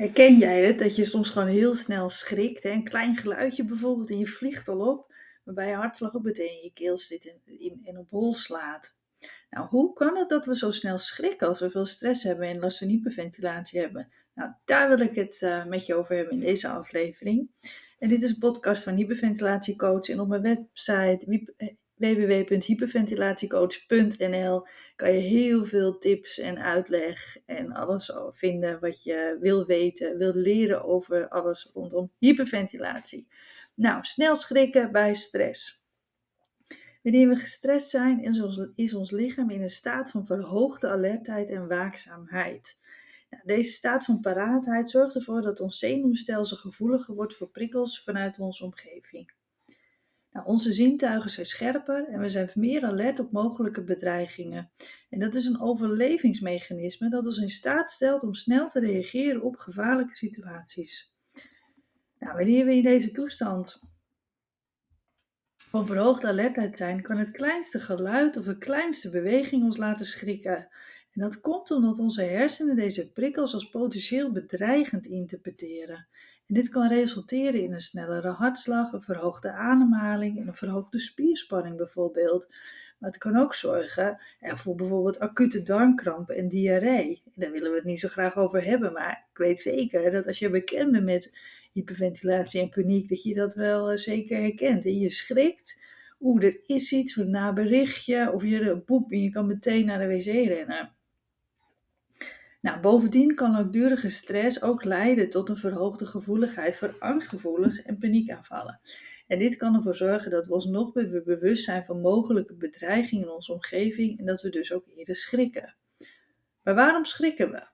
Herken jij het dat je soms gewoon heel snel schrikt? Hè? Een klein geluidje bijvoorbeeld en je vliegt al op, waarbij je hartslag op meteen in je keel zit en, in, en op hol slaat. Nou, hoe kan het dat we zo snel schrikken als we veel stress hebben en last van hyperventilatie hebben? Nou, daar wil ik het uh, met je over hebben in deze aflevering. En dit is een podcast van Hyperventilatiecoach en op mijn website www.hyperventilatiecoach.nl kan je heel veel tips en uitleg en alles vinden wat je wil weten, wil leren over alles rondom hyperventilatie. Nou, snel schrikken bij stress. Wanneer we gestrest zijn, is ons, lichaam in een staat van verhoogde alertheid en waakzaamheid. Nou, deze staat van paraatheid zorgt ervoor dat ons zenuwstelsel gevoeliger wordt voor prikkels vanuit onze omgeving. Nou, onze zintuigen zijn scherper en we zijn meer alert op mogelijke bedreigingen. En dat is een overlevingsmechanisme dat ons in staat stelt om snel te reageren op gevaarlijke situaties. Nou, wanneer we in deze toestand van verhoogde alertheid zijn, kan het kleinste geluid of de kleinste beweging ons laten schrikken. En dat komt omdat onze hersenen deze prikkels als potentieel bedreigend interpreteren. En dit kan resulteren in een snellere hartslag, een verhoogde ademhaling en een verhoogde spierspanning bijvoorbeeld. Maar het kan ook zorgen voor bijvoorbeeld acute darmkrampen en diarree. daar willen we het niet zo graag over hebben, maar ik weet zeker dat als je bekend bent met hyperventilatie en paniek, dat je dat wel eh, zeker herkent. En je schrikt, oeh, er is iets, een naberichtje, of je boep en je kan meteen naar de wc rennen. Nou, bovendien kan langdurige stress ook leiden tot een verhoogde gevoeligheid voor angstgevoelens en paniekaanvallen. En dit kan ervoor zorgen dat we ons nog bewust zijn van mogelijke bedreigingen in onze omgeving en dat we dus ook eerder schrikken. Maar waarom schrikken we?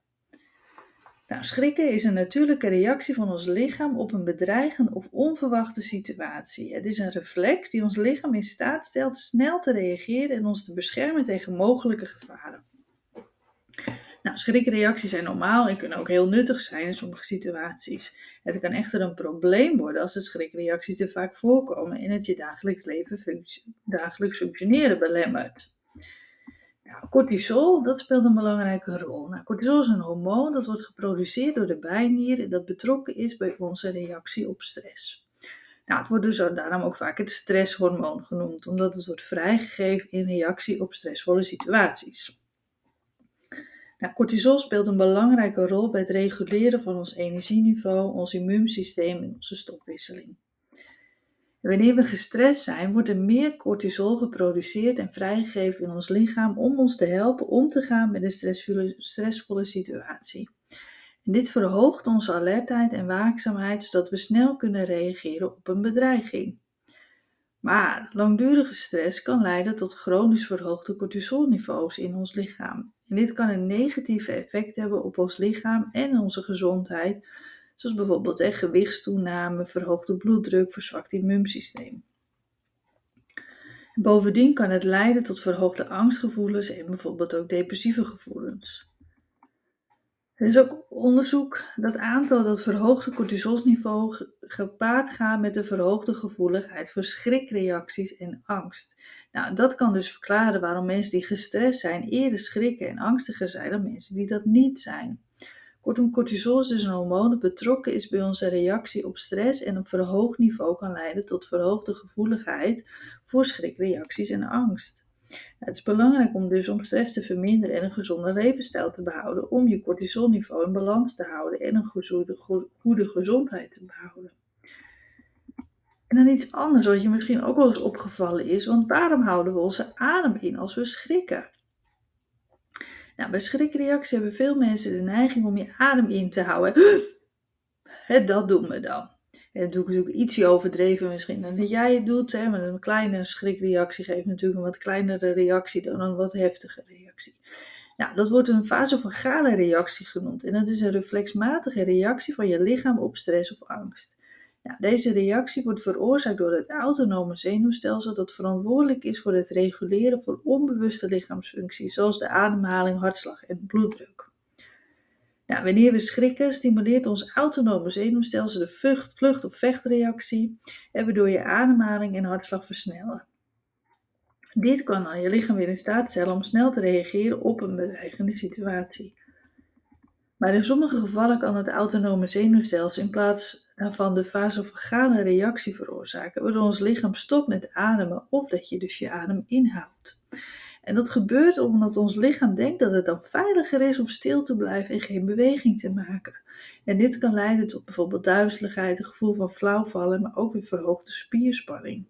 Nou, schrikken is een natuurlijke reactie van ons lichaam op een bedreigende of onverwachte situatie. Het is een reflex die ons lichaam in staat stelt snel te reageren en ons te beschermen tegen mogelijke gevaren. Nou, schrikreacties zijn normaal en kunnen ook heel nuttig zijn in sommige situaties. Het kan echter een probleem worden als de schrikreacties te vaak voorkomen en het je dagelijks leven dagelijks functioneren belemmert. Nou, cortisol, dat speelt een belangrijke rol. Nou, cortisol is een hormoon dat wordt geproduceerd door de bijnier en dat betrokken is bij onze reactie op stress. Nou, het wordt dus daarom ook vaak het stresshormoon genoemd, omdat het wordt vrijgegeven in reactie op stressvolle situaties. Nou, cortisol speelt een belangrijke rol bij het reguleren van ons energieniveau, ons immuunsysteem en onze stofwisseling. wanneer we gestrest zijn, wordt er meer cortisol geproduceerd en vrijgegeven in ons lichaam om ons te helpen om te gaan met een stressvolle situatie. En dit verhoogt onze alertheid en waakzaamheid, zodat we snel kunnen reageren op een bedreiging. Maar langdurige stress kan leiden tot chronisch verhoogde cortisolniveaus in ons lichaam. Dit kan een negatief effect hebben op ons lichaam en onze gezondheid, zoals bijvoorbeeld eh, gewichtstoename, verhoogde bloeddruk, verzwakt immuunsysteem. Bovendien kan het leiden tot verhoogde angstgevoelens en bijvoorbeeld ook depressieve gevoelens. Er is ook onderzoek dat aantoont dat verhoogde cortisolniveau gepaard gaat met een verhoogde gevoeligheid voor schrikreacties en angst. Nou, dat kan dus verklaren waarom mensen die gestrest zijn eerder schrikken en angstiger zijn dan mensen die dat niet zijn. Kortom, cortisol is dus een hormoon dat betrokken is bij onze reactie op stress en een verhoogd niveau kan leiden tot verhoogde gevoeligheid voor schrikreacties en angst. Het is belangrijk om dus om stress te verminderen en een gezonde levensstijl te behouden, om je cortisolniveau in balans te houden en een goede, goede gezondheid te behouden. En dan iets anders wat je misschien ook wel eens opgevallen is, want waarom houden we onze adem in als we schrikken? Nou, bij schrikreacties hebben veel mensen de neiging om je adem in te houden. Dat doen we dan. En dat doe ik natuurlijk ietsje overdreven misschien dan dat jij het doet. Hè, maar een kleine schrikreactie geeft natuurlijk een wat kleinere reactie dan een wat heftige reactie. Nou, dat wordt een vasofagale reactie genoemd. En dat is een reflexmatige reactie van je lichaam op stress of angst. Nou, deze reactie wordt veroorzaakt door het autonome zenuwstelsel dat verantwoordelijk is voor het reguleren van onbewuste lichaamsfuncties, zoals de ademhaling, hartslag en bloeddruk. Nou, wanneer we schrikken, stimuleert ons autonome zenuwstelsel de vlucht, vlucht- of vechtreactie, waardoor je ademhaling en hartslag versnellen. Dit kan dan je lichaam weer in staat stellen om snel te reageren op een bedreigende situatie. Maar in sommige gevallen kan het autonome zenuwstelsel in plaats van de vasofagale reactie veroorzaken, waardoor ons lichaam stopt met ademen of dat je dus je adem inhoudt. En dat gebeurt omdat ons lichaam denkt dat het dan veiliger is om stil te blijven en geen beweging te maken. En dit kan leiden tot bijvoorbeeld duizeligheid, een gevoel van flauwvallen, maar ook weer verhoogde spierspanning.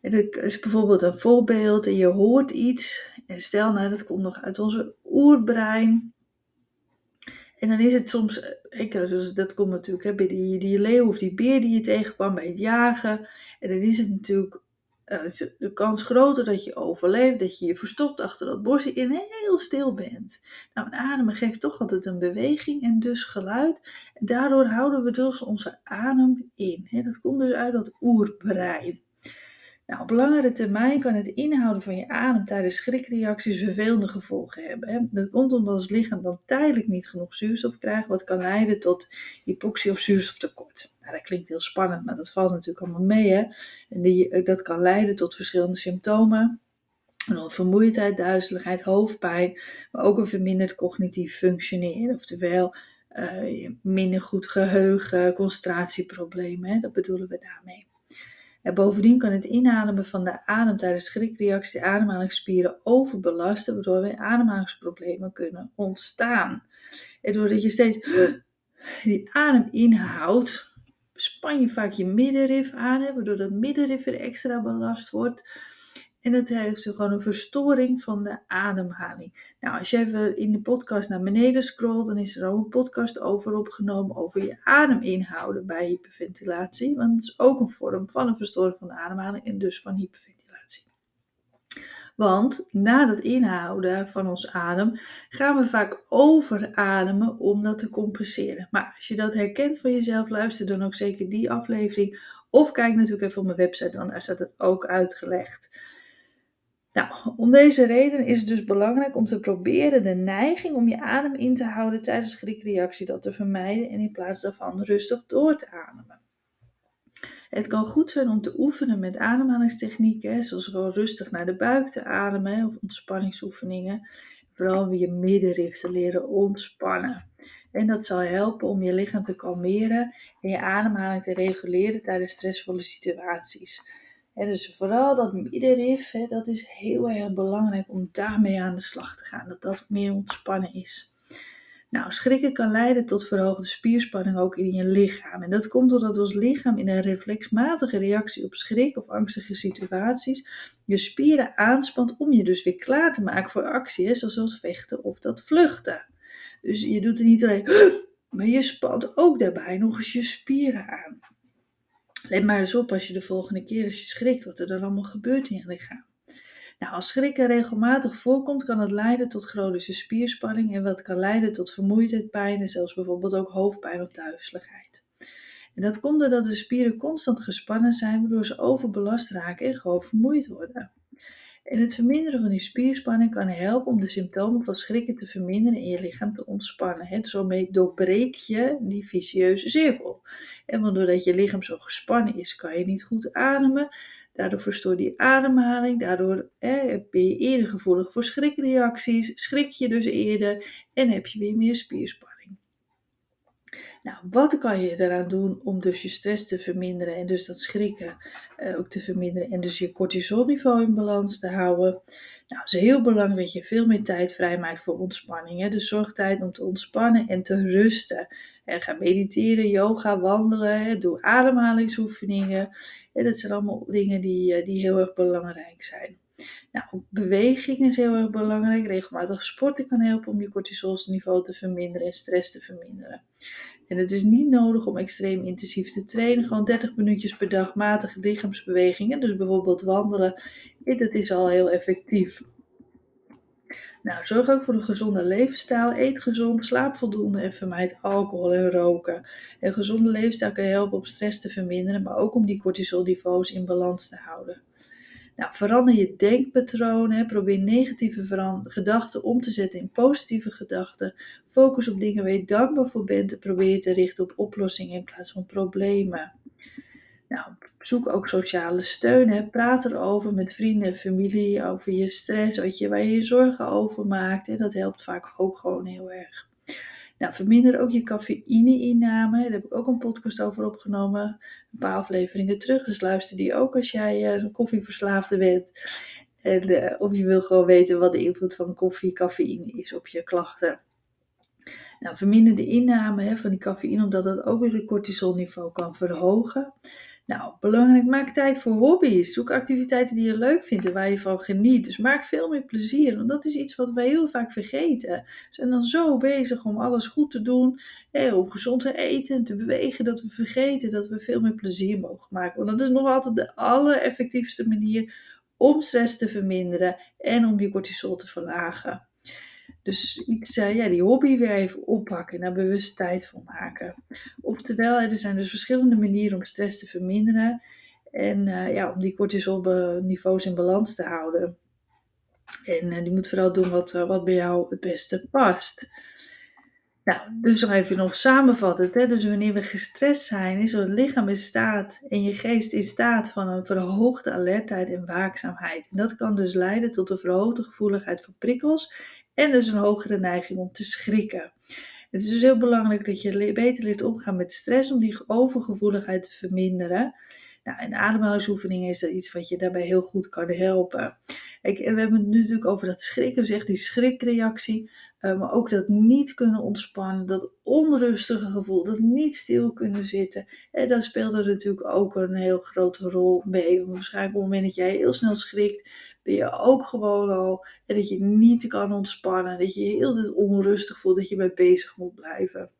En dat is bijvoorbeeld een voorbeeld en je hoort iets en stel nou dat komt nog uit onze oerbrein. En dan is het soms, ik, dus dat komt natuurlijk hè, bij die, die leeuw of die beer die je tegenkwam bij het jagen. En dan is het natuurlijk uh, de kans groter dat je overleeft, dat je je verstopt achter dat bosje en heel stil bent. Nou, een ademen geeft toch altijd een beweging en dus geluid. En daardoor houden we dus onze adem in. Dat komt dus uit dat oerbrein. Nou, op langere termijn kan het inhouden van je adem tijdens schrikreacties vervelende gevolgen hebben. Hè. Dat komt omdat ons lichaam dan tijdelijk niet genoeg zuurstof krijgt, wat kan leiden tot hypoxie of zuurstoftekort. Nou, dat klinkt heel spannend, maar dat valt natuurlijk allemaal mee. Hè. En die, eh, dat kan leiden tot verschillende symptomen. vermoeidheid, duizeligheid, hoofdpijn, maar ook een verminderd cognitief functioneren. Oftewel, uh, minder goed geheugen, concentratieproblemen. Hè. Dat bedoelen we daarmee. En bovendien kan het inademen van de adem tijdens schrikreactie de ademhalingsspieren overbelasten, waardoor weer ademhalingsproblemen kunnen ontstaan. En doordat je steeds die adem inhoudt, span je vaak je middenrif aan, waardoor dat middenrif weer extra belast wordt. En het heeft gewoon een verstoring van de ademhaling. Nou, als je even in de podcast naar beneden scrolt, dan is er ook een podcast over opgenomen over je adem inhouden bij hyperventilatie. Want het is ook een vorm van een verstoring van de ademhaling en dus van hyperventilatie. Want na dat inhouden van ons adem gaan we vaak overademen om dat te compenseren. Maar als je dat herkent van jezelf, luister dan ook zeker die aflevering. Of kijk natuurlijk even op mijn website, want daar staat het ook uitgelegd. Nou, om deze reden is het dus belangrijk om te proberen de neiging om je adem in te houden tijdens schrikreactie dat te vermijden en in plaats daarvan rustig door te ademen. Het kan goed zijn om te oefenen met ademhalingstechnieken, zoals gewoon rustig naar de buik te ademen of ontspanningsoefeningen. Vooral weer je middenrif te leren ontspannen. En dat zal helpen om je lichaam te kalmeren en je ademhaling te reguleren tijdens stressvolle situaties dus vooral dat middenrif, dat is heel erg belangrijk om daarmee aan de slag te gaan. Dat dat meer ontspannen is. Nou, schrikken kan leiden tot verhoogde spierspanning ook in je lichaam. En dat komt doordat ons lichaam in een reflexmatige reactie op schrik of angstige situaties je spieren aanspant om je dus weer klaar te maken voor acties zoals vechten of dat vluchten. Dus je doet het niet alleen, maar je spant ook daarbij nog eens je spieren aan. Let maar eens op als je de volgende keer als je schrikt wat er dan allemaal gebeurt in je lichaam. Nou, als schrikken regelmatig voorkomt, kan het leiden tot chronische spierspanning en wat kan leiden tot vermoeidheid, pijn en zelfs bijvoorbeeld ook hoofdpijn of duizeligheid. En dat komt doordat de spieren constant gespannen zijn, waardoor ze overbelast raken en gewoon vermoeid worden. En het verminderen van die spierspanning kan helpen om de symptomen van schrikken te verminderen en je lichaam te ontspannen. Hè. Dus daarmee doorbreek je die vicieuze cirkel. En want doordat je lichaam zo gespannen is, kan je niet goed ademen. Daardoor verstoor je ademhaling. Daardoor hè, ben je eerder gevoelig voor schrikreacties. Schrik je dus eerder en heb je weer meer spierspanning. Nou, wat kan je eraan doen om dus je stress te verminderen en dus dat schrikken uh, ook te verminderen en dus je cortisolniveau in balans te houden? Nou, het is heel belangrijk dat je veel meer tijd vrijmaakt voor ontspanning. Hè? Dus zorg tijd om te ontspannen en te rusten. En ga mediteren, yoga, wandelen, doe ademhalingsoefeningen. En dat zijn allemaal dingen die, uh, die heel erg belangrijk zijn. Nou, beweging is heel erg belangrijk. Regelmatig sporten kan helpen om je cortisolniveau te verminderen en stress te verminderen. En het is niet nodig om extreem intensief te trainen. Gewoon 30 minuutjes per dag matige lichaamsbewegingen. Dus bijvoorbeeld wandelen. Dat is al heel effectief. Nou, zorg ook voor een gezonde levensstijl. Eet gezond, slaap voldoende en vermijd alcohol en roken. Een gezonde levensstijl kan helpen om stress te verminderen, maar ook om die cortisolniveaus in balans te houden. Nou, verander je denkpatronen. Probeer negatieve gedachten om te zetten in positieve gedachten. Focus op dingen waar je dankbaar voor bent. En probeer je te richten op oplossingen in plaats van problemen. Nou, zoek ook sociale steun. Hè. Praat erover met vrienden en familie over je stress, wat je, waar je je zorgen over maakt. En dat helpt vaak ook gewoon heel erg. Nou, verminder ook je cafeïne-inname. Daar heb ik ook een podcast over opgenomen. Een paar afleveringen terug. Dus luister die ook als jij een koffieverslaafde bent. En, uh, of je wil gewoon weten wat de invloed van koffie, cafeïne is op je klachten. Nou, verminder de inname hè, van die cafeïne, omdat dat ook weer het cortisolniveau kan verhogen. Nou, belangrijk, maak tijd voor hobby's. Zoek activiteiten die je leuk vindt en waar je van geniet. Dus maak veel meer plezier, want dat is iets wat wij heel vaak vergeten. We zijn dan zo bezig om alles goed te doen, om gezond te eten en te bewegen, dat we vergeten dat we veel meer plezier mogen maken. Want dat is nog altijd de allereffectiefste manier om stress te verminderen en om je cortisol te verlagen. Dus iets, uh, ja, die hobby weer even oppakken en daar bewust tijd voor maken. Oftewel, er zijn dus verschillende manieren om stress te verminderen. En uh, ja, om die cortisolniveaus in balans te houden. En uh, die moet vooral doen wat, wat bij jou het beste past. Nou, dus nog even nog samenvattend. Hè? Dus wanneer we gestrest zijn, is het lichaam in staat en je geest in staat van een verhoogde alertheid en waakzaamheid. En dat kan dus leiden tot een verhoogde gevoeligheid voor prikkels en dus een hogere neiging om te schrikken. Het is dus heel belangrijk dat je beter leert omgaan met stress om die overgevoeligheid te verminderen. Nou, en ademhalingsoefeningen is dat iets wat je daarbij heel goed kan helpen. En we hebben het nu natuurlijk over dat schrikken, dus echt die schrikreactie. Uh, maar ook dat niet kunnen ontspannen, dat onrustige gevoel, dat niet stil kunnen zitten. En daar speelde natuurlijk ook een heel grote rol mee. Want waarschijnlijk op het moment dat jij heel snel schrikt, ben je ook gewoon al. En dat je niet kan ontspannen, dat je heel tijd onrustig voelt, dat je bij bezig moet blijven.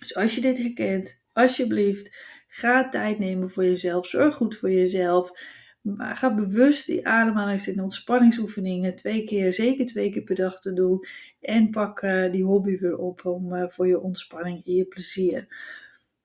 Dus als je dit herkent, alsjeblieft, ga tijd nemen voor jezelf. Zorg goed voor jezelf. Maar ga bewust die ademhalings- en ontspanningsoefeningen twee keer, zeker twee keer per dag te doen. En pak uh, die hobby weer op om, uh, voor je ontspanning en je plezier.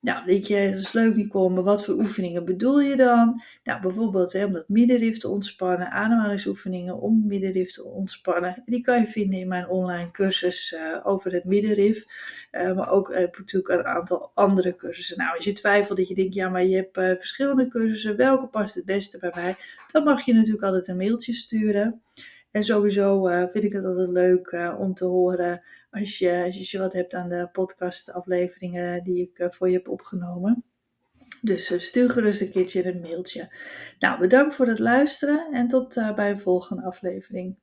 Nou, weet je, dat is leuk Nicole, maar wat voor oefeningen bedoel je dan? Nou, bijvoorbeeld hè, om dat middenrif te ontspannen, ademhalingsoefeningen om het middenrif te ontspannen. Die kan je vinden in mijn online cursus uh, over het middenrif. Uh, maar ook ik natuurlijk een aantal andere cursussen. Nou, als je twijfelt dat je denkt, ja, maar je hebt verschillende cursussen, welke past het beste bij mij? Dan mag je natuurlijk altijd een mailtje sturen. En sowieso vind ik het altijd leuk om te horen als je, als je wat hebt aan de podcastafleveringen die ik eh, voor je heb opgenomen. Dus uh, stuur gerust een keertje een mailtje. Nou, bedankt voor het luisteren en tot uh, bij een volgende aflevering.